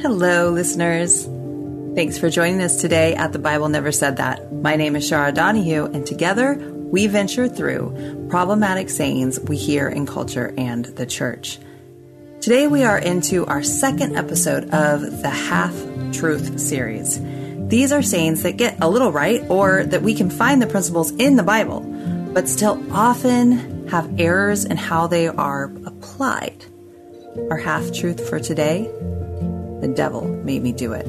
Hello, listeners. Thanks for joining us today at The Bible Never Said That. My name is Chara Donahue, and together we venture through problematic sayings we hear in culture and the church. Today we are into our second episode of the Half Truth series. These are sayings that get a little right or that we can find the principles in the Bible, but still often have errors in how they are applied. Our half truth for today the devil made me do it.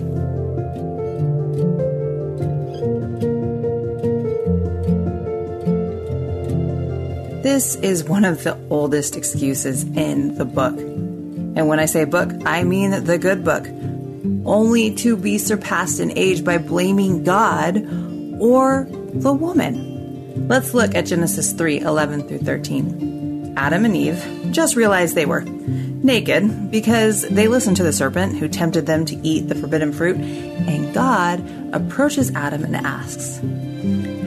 This is one of the oldest excuses in the book. And when I say book, I mean the good book, only to be surpassed in age by blaming God or the woman. Let's look at Genesis 3 11 through 13. Adam and Eve just realized they were naked because they listened to the serpent who tempted them to eat the forbidden fruit, and God approaches Adam and asks,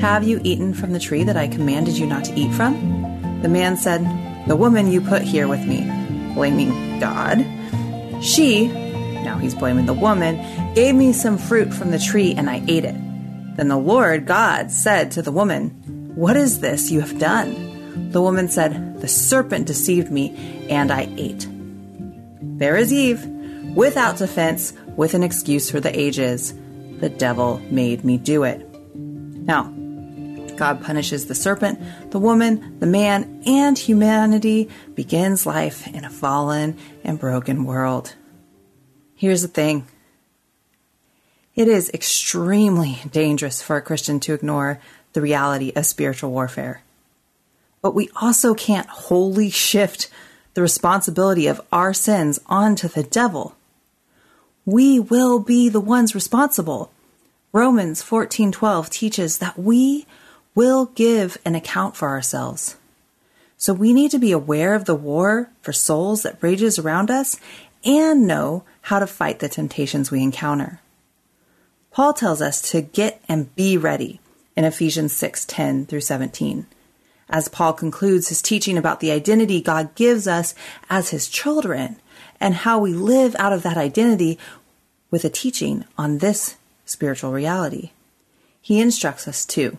Have you eaten from the tree that I commanded you not to eat from? The man said, The woman you put here with me, blaming God. She, now he's blaming the woman, gave me some fruit from the tree and I ate it. Then the Lord God said to the woman, What is this you have done? The woman said, The serpent deceived me and I ate. There is Eve, without defense, with an excuse for the ages. The devil made me do it. Now, God punishes the serpent, the woman, the man, and humanity begins life in a fallen and broken world. Here's the thing it is extremely dangerous for a Christian to ignore the reality of spiritual warfare. But we also can't wholly shift the responsibility of our sins onto the devil. We will be the ones responsible. Romans 14:12 teaches that we will give an account for ourselves. So we need to be aware of the war for souls that rages around us and know how to fight the temptations we encounter. Paul tells us to get and be ready in Ephesians 6:10 through 17 as Paul concludes his teaching about the identity God gives us as his children and how we live out of that identity with a teaching on this spiritual reality. He instructs us to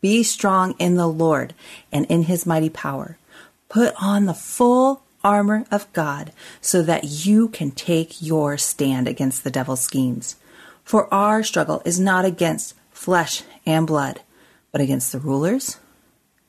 be strong in the Lord and in his mighty power. Put on the full armor of God so that you can take your stand against the devil's schemes. For our struggle is not against flesh and blood, but against the rulers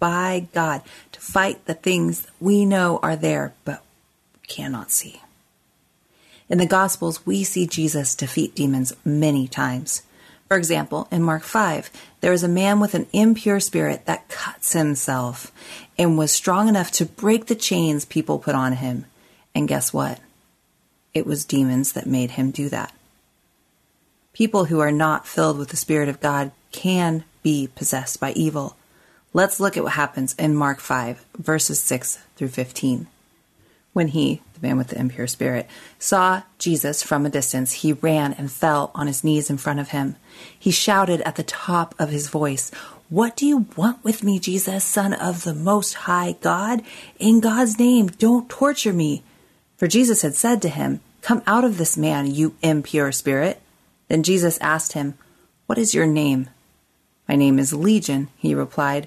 by God to fight the things we know are there but cannot see. In the Gospels, we see Jesus defeat demons many times. For example, in Mark 5, there is a man with an impure spirit that cuts himself and was strong enough to break the chains people put on him. And guess what? It was demons that made him do that. People who are not filled with the Spirit of God can be possessed by evil. Let's look at what happens in Mark 5, verses 6 through 15. When he, the man with the impure spirit, saw Jesus from a distance, he ran and fell on his knees in front of him. He shouted at the top of his voice, What do you want with me, Jesus, Son of the Most High God? In God's name, don't torture me. For Jesus had said to him, Come out of this man, you impure spirit. Then Jesus asked him, What is your name? My name is Legion, he replied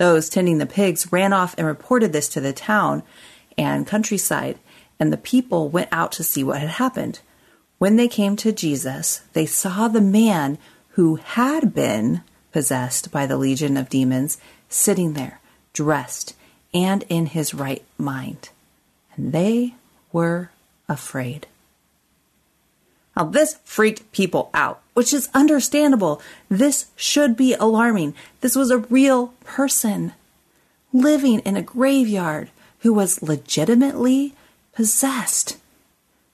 Those tending the pigs ran off and reported this to the town and countryside, and the people went out to see what had happened. When they came to Jesus, they saw the man who had been possessed by the legion of demons sitting there, dressed and in his right mind. And they were afraid. Now, this freaked people out, which is understandable. This should be alarming. This was a real person living in a graveyard who was legitimately possessed.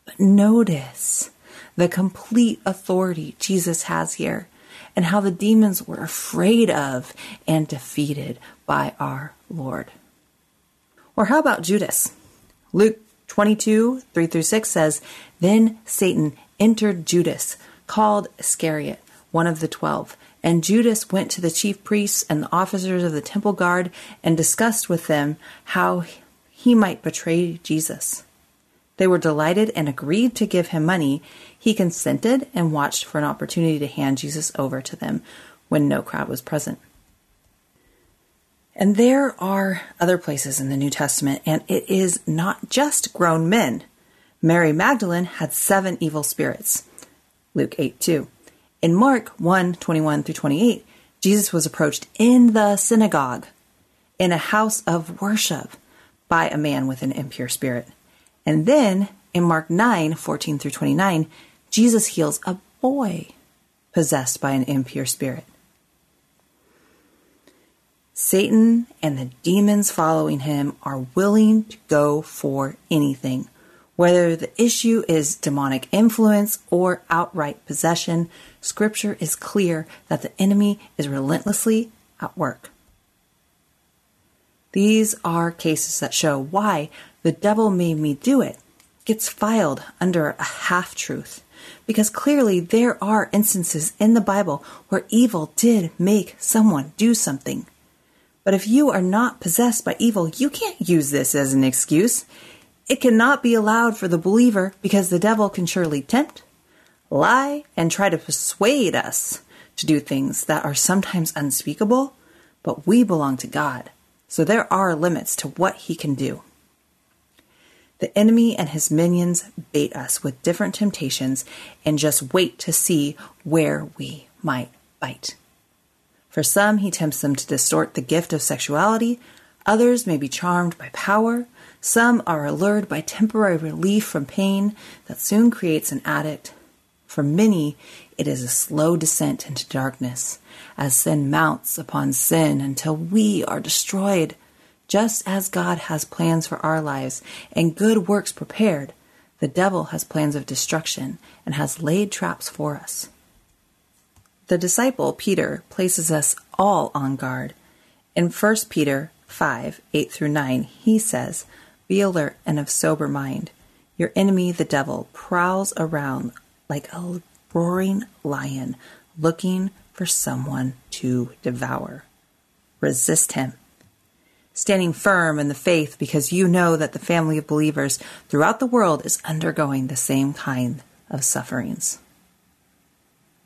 But notice the complete authority Jesus has here and how the demons were afraid of and defeated by our Lord. Or how about Judas? Luke 22, 3 through 6 says, Then Satan entered Judas, called Iscariot, one of the twelve. And Judas went to the chief priests and the officers of the temple guard and discussed with them how he might betray Jesus. They were delighted and agreed to give him money. He consented and watched for an opportunity to hand Jesus over to them when no crowd was present. And there are other places in the New Testament, and it is not just grown men. Mary Magdalene had seven evil spirits. Luke 8 2. In Mark 1 21 through 28, Jesus was approached in the synagogue, in a house of worship, by a man with an impure spirit. And then in Mark 9 14 through 29, Jesus heals a boy possessed by an impure spirit. Satan and the demons following him are willing to go for anything, whether the issue is demonic influence or outright possession. Scripture is clear that the enemy is relentlessly at work. These are cases that show why the devil made me do it gets filed under a half truth. Because clearly there are instances in the Bible where evil did make someone do something. But if you are not possessed by evil, you can't use this as an excuse. It cannot be allowed for the believer because the devil can surely tempt, lie, and try to persuade us to do things that are sometimes unspeakable, but we belong to God. So there are limits to what he can do. The enemy and his minions bait us with different temptations and just wait to see where we might bite. For some, he tempts them to distort the gift of sexuality. Others may be charmed by power. Some are allured by temporary relief from pain that soon creates an addict. For many, it is a slow descent into darkness as sin mounts upon sin until we are destroyed. Just as God has plans for our lives and good works prepared, the devil has plans of destruction and has laid traps for us. The disciple Peter places us all on guard. In 1 Peter 5 8 through 9, he says, Be alert and of sober mind. Your enemy, the devil, prowls around like a roaring lion looking for someone to devour. Resist him. Standing firm in the faith because you know that the family of believers throughout the world is undergoing the same kind of sufferings.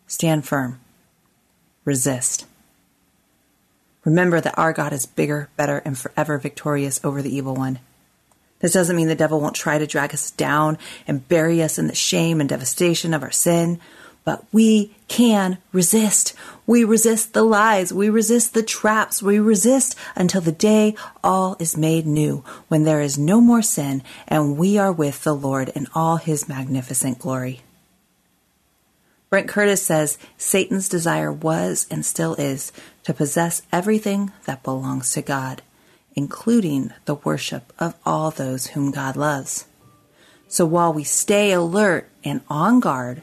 Stand firm resist. Remember that our God is bigger, better, and forever victorious over the evil one. This doesn't mean the devil won't try to drag us down and bury us in the shame and devastation of our sin, but we can resist. We resist the lies. We resist the traps. We resist until the day all is made new, when there is no more sin and we are with the Lord in all his magnificent glory. Brent Curtis says Satan's desire was and still is to possess everything that belongs to God, including the worship of all those whom God loves. So while we stay alert and on guard,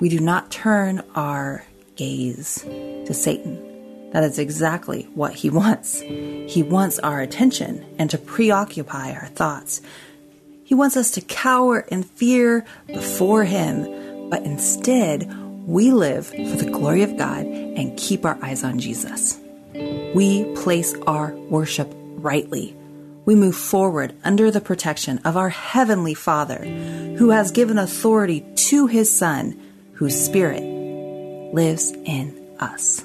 we do not turn our gaze to Satan. That is exactly what he wants. He wants our attention and to preoccupy our thoughts. He wants us to cower in fear before him but instead we live for the glory of God and keep our eyes on Jesus. We place our worship rightly. We move forward under the protection of our Heavenly Father, who has given authority to His Son, whose Spirit lives in us.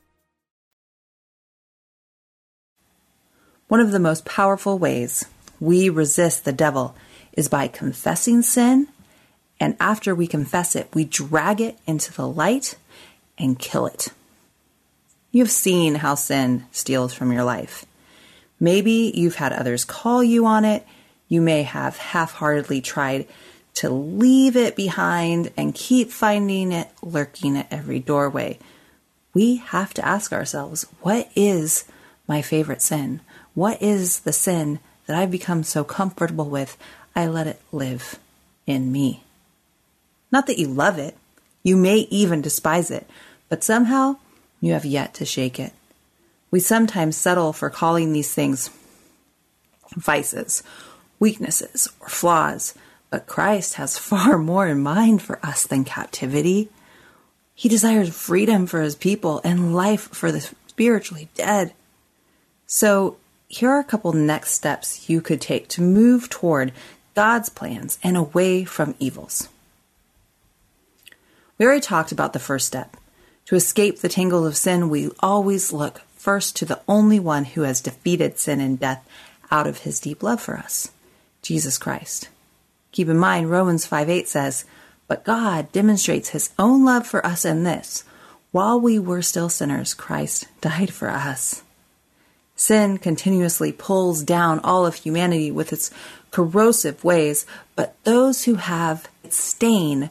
One of the most powerful ways we resist the devil is by confessing sin, and after we confess it, we drag it into the light and kill it. You've seen how sin steals from your life. Maybe you've had others call you on it. You may have half heartedly tried to leave it behind and keep finding it lurking at every doorway. We have to ask ourselves what is my favorite sin? What is the sin that I've become so comfortable with I let it live in me? Not that you love it, you may even despise it, but somehow you have yet to shake it. We sometimes settle for calling these things vices, weaknesses, or flaws, but Christ has far more in mind for us than captivity. He desires freedom for his people and life for the spiritually dead. So, here are a couple next steps you could take to move toward God's plans and away from evils. We already talked about the first step to escape the tangles of sin, we always look first to the only one who has defeated sin and death out of his deep love for us, Jesus Christ. Keep in mind, Romans 5 8 says, But God demonstrates his own love for us in this while we were still sinners, Christ died for us. Sin continuously pulls down all of humanity with its corrosive ways, but those who have its stain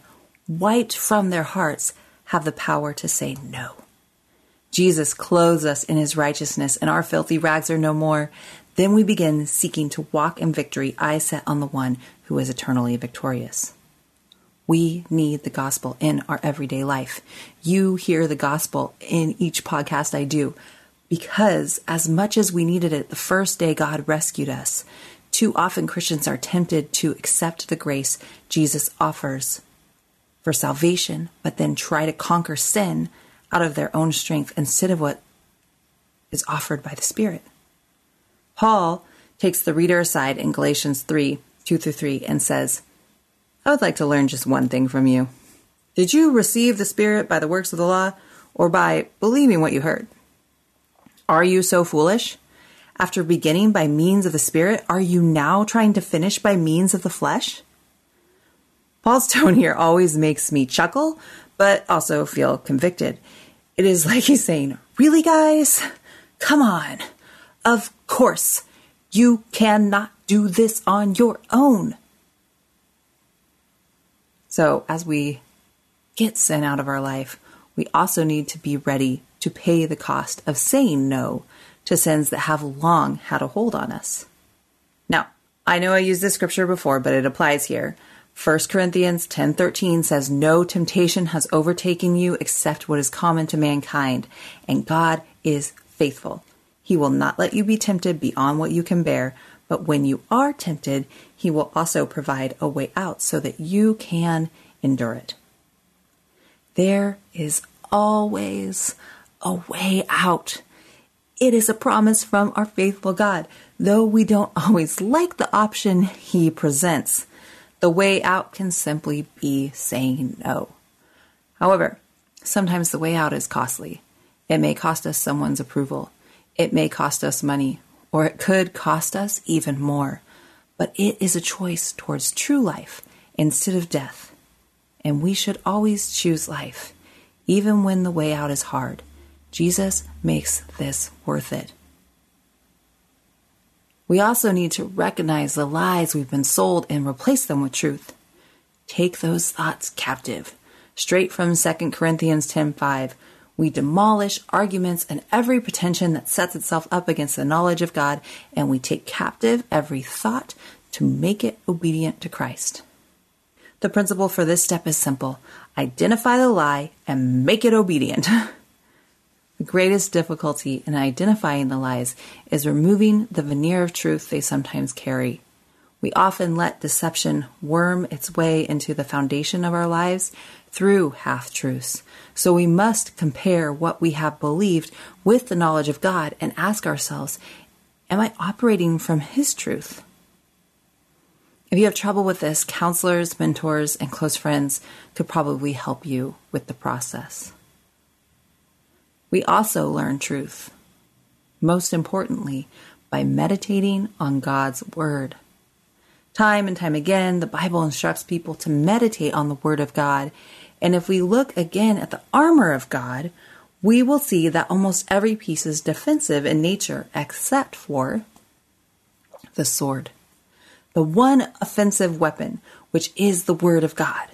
wiped from their hearts have the power to say no. Jesus clothes us in his righteousness, and our filthy rags are no more. Then we begin seeking to walk in victory, eyes set on the one who is eternally victorious. We need the gospel in our everyday life. You hear the gospel in each podcast I do because, as much as we needed it the first day God rescued us, too often Christians are tempted to accept the grace Jesus offers for salvation, but then try to conquer sin out of their own strength instead of what is offered by the Spirit. Paul takes the reader aside in Galatians 3 2 through 3 and says, I would like to learn just one thing from you. Did you receive the Spirit by the works of the law or by believing what you heard? Are you so foolish? After beginning by means of the Spirit, are you now trying to finish by means of the flesh? Paul's tone here always makes me chuckle, but also feel convicted. It is like he's saying, Really, guys? Come on. Of course, you cannot do this on your own. So, as we get sin out of our life, we also need to be ready to pay the cost of saying no to sins that have long had a hold on us. Now, I know I used this scripture before, but it applies here. 1 Corinthians 10:13 says no temptation has overtaken you except what is common to mankind, and God is faithful. He will not let you be tempted beyond what you can bear, but when you are tempted, he will also provide a way out so that you can endure it. There is always a way out. It is a promise from our faithful God. though we don't always like the option he presents, the way out can simply be saying no. However, sometimes the way out is costly. It may cost us someone's approval. It may cost us money, or it could cost us even more. But it is a choice towards true life instead of death. And we should always choose life, even when the way out is hard. Jesus makes this worth it. We also need to recognize the lies we've been sold and replace them with truth. Take those thoughts captive. Straight from 2 Corinthians 10:5, we demolish arguments and every pretension that sets itself up against the knowledge of God, and we take captive every thought to make it obedient to Christ. The principle for this step is simple identify the lie and make it obedient. the greatest difficulty in identifying the lies is removing the veneer of truth they sometimes carry. We often let deception worm its way into the foundation of our lives through half truths. So we must compare what we have believed with the knowledge of God and ask ourselves, Am I operating from His truth? If you have trouble with this, counselors, mentors, and close friends could probably help you with the process. We also learn truth, most importantly, by meditating on God's Word. Time and time again, the Bible instructs people to meditate on the Word of God. And if we look again at the armor of God, we will see that almost every piece is defensive in nature except for the sword the one offensive weapon, which is the Word of God.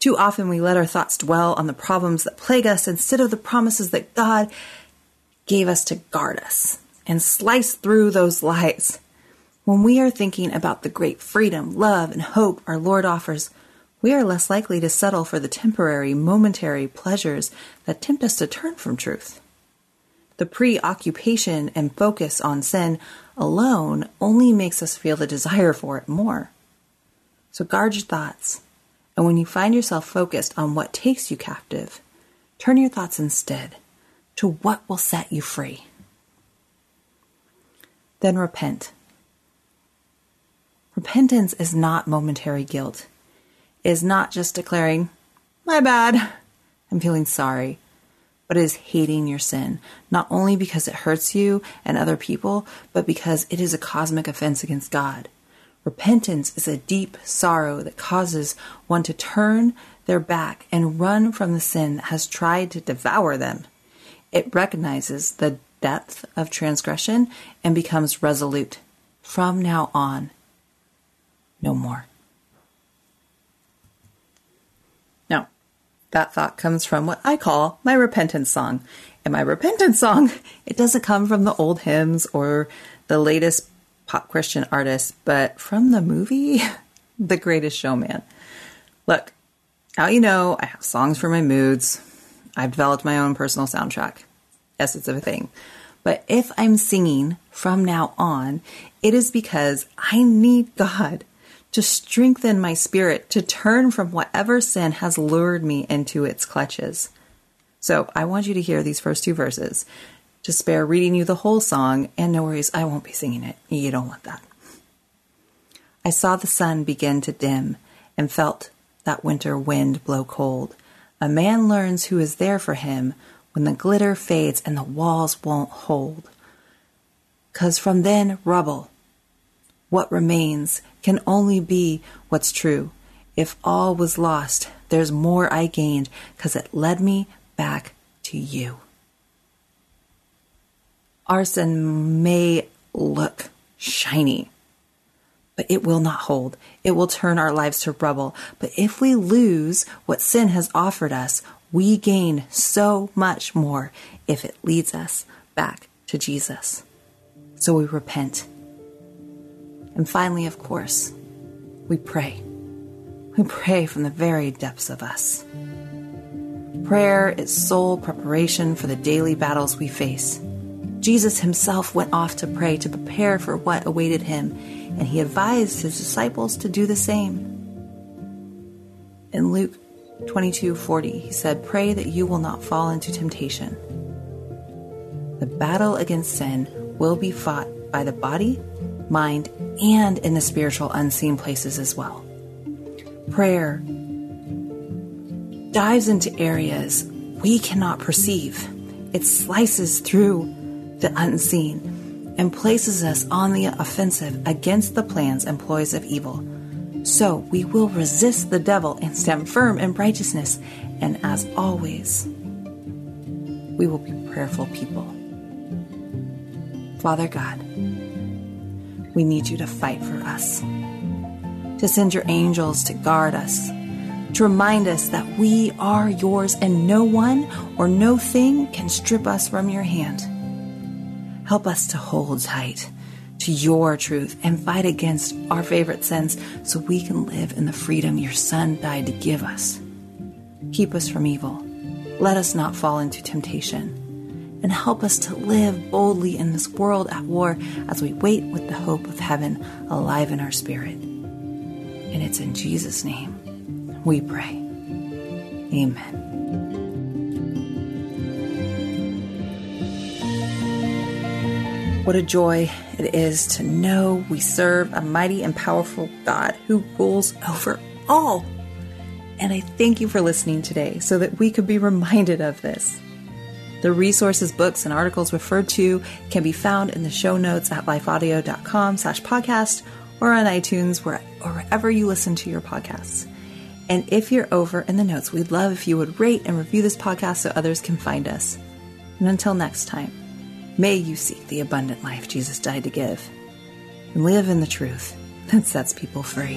Too often we let our thoughts dwell on the problems that plague us instead of the promises that God gave us to guard us and slice through those lies. When we are thinking about the great freedom, love, and hope our Lord offers, we are less likely to settle for the temporary, momentary pleasures that tempt us to turn from truth. The preoccupation and focus on sin alone only makes us feel the desire for it more. So guard your thoughts, and when you find yourself focused on what takes you captive, turn your thoughts instead to what will set you free. Then repent. Repentance is not momentary guilt. It is not just declaring, my bad, I'm feeling sorry but it is hating your sin, not only because it hurts you and other people, but because it is a cosmic offense against God. Repentance is a deep sorrow that causes one to turn their back and run from the sin that has tried to devour them. It recognizes the depth of transgression and becomes resolute. From now on, no more. Now, that thought comes from what I call my repentance song. And my repentance song, it doesn't come from the old hymns or the latest pop Christian artist, but from the movie The Greatest Showman. Look, now you know I have songs for my moods. I've developed my own personal soundtrack. Yes, it's a thing. But if I'm singing from now on, it is because I need God to strengthen my spirit to turn from whatever sin has lured me into its clutches. So I want you to hear these first two verses to spare reading you the whole song, and no worries, I won't be singing it. You don't want that. I saw the sun begin to dim and felt that winter wind blow cold. A man learns who is there for him when the glitter fades and the walls won't hold. 'Cause from then, rubble what remains can only be what's true. If all was lost, there's more I gained because it led me back to you. Arson may look shiny, but it will not hold. It will turn our lives to rubble. But if we lose what sin has offered us, we gain so much more if it leads us back to Jesus. So we repent and finally, of course, we pray. We pray from the very depths of us. Prayer is soul preparation for the daily battles we face. Jesus himself went off to pray to prepare for what awaited him, and he advised his disciples to do the same. In Luke 22:40, he said, "Pray that you will not fall into temptation." The battle against sin will be fought by the body, mind, and in the spiritual unseen places as well. Prayer dives into areas we cannot perceive. It slices through the unseen and places us on the offensive against the plans and ploys of evil. So we will resist the devil and stand firm in righteousness. And as always, we will be prayerful people. Father God, we need you to fight for us, to send your angels to guard us, to remind us that we are yours and no one or no thing can strip us from your hand. Help us to hold tight to your truth and fight against our favorite sins so we can live in the freedom your Son died to give us. Keep us from evil. Let us not fall into temptation. And help us to live boldly in this world at war as we wait with the hope of heaven alive in our spirit. And it's in Jesus' name we pray. Amen. What a joy it is to know we serve a mighty and powerful God who rules over all. And I thank you for listening today so that we could be reminded of this. The resources, books, and articles referred to can be found in the show notes at lifeaudio.com slash podcast or on iTunes or wherever you listen to your podcasts. And if you're over in the notes, we'd love if you would rate and review this podcast so others can find us. And until next time, May you seek the abundant life Jesus died to give and live in the truth that sets people free.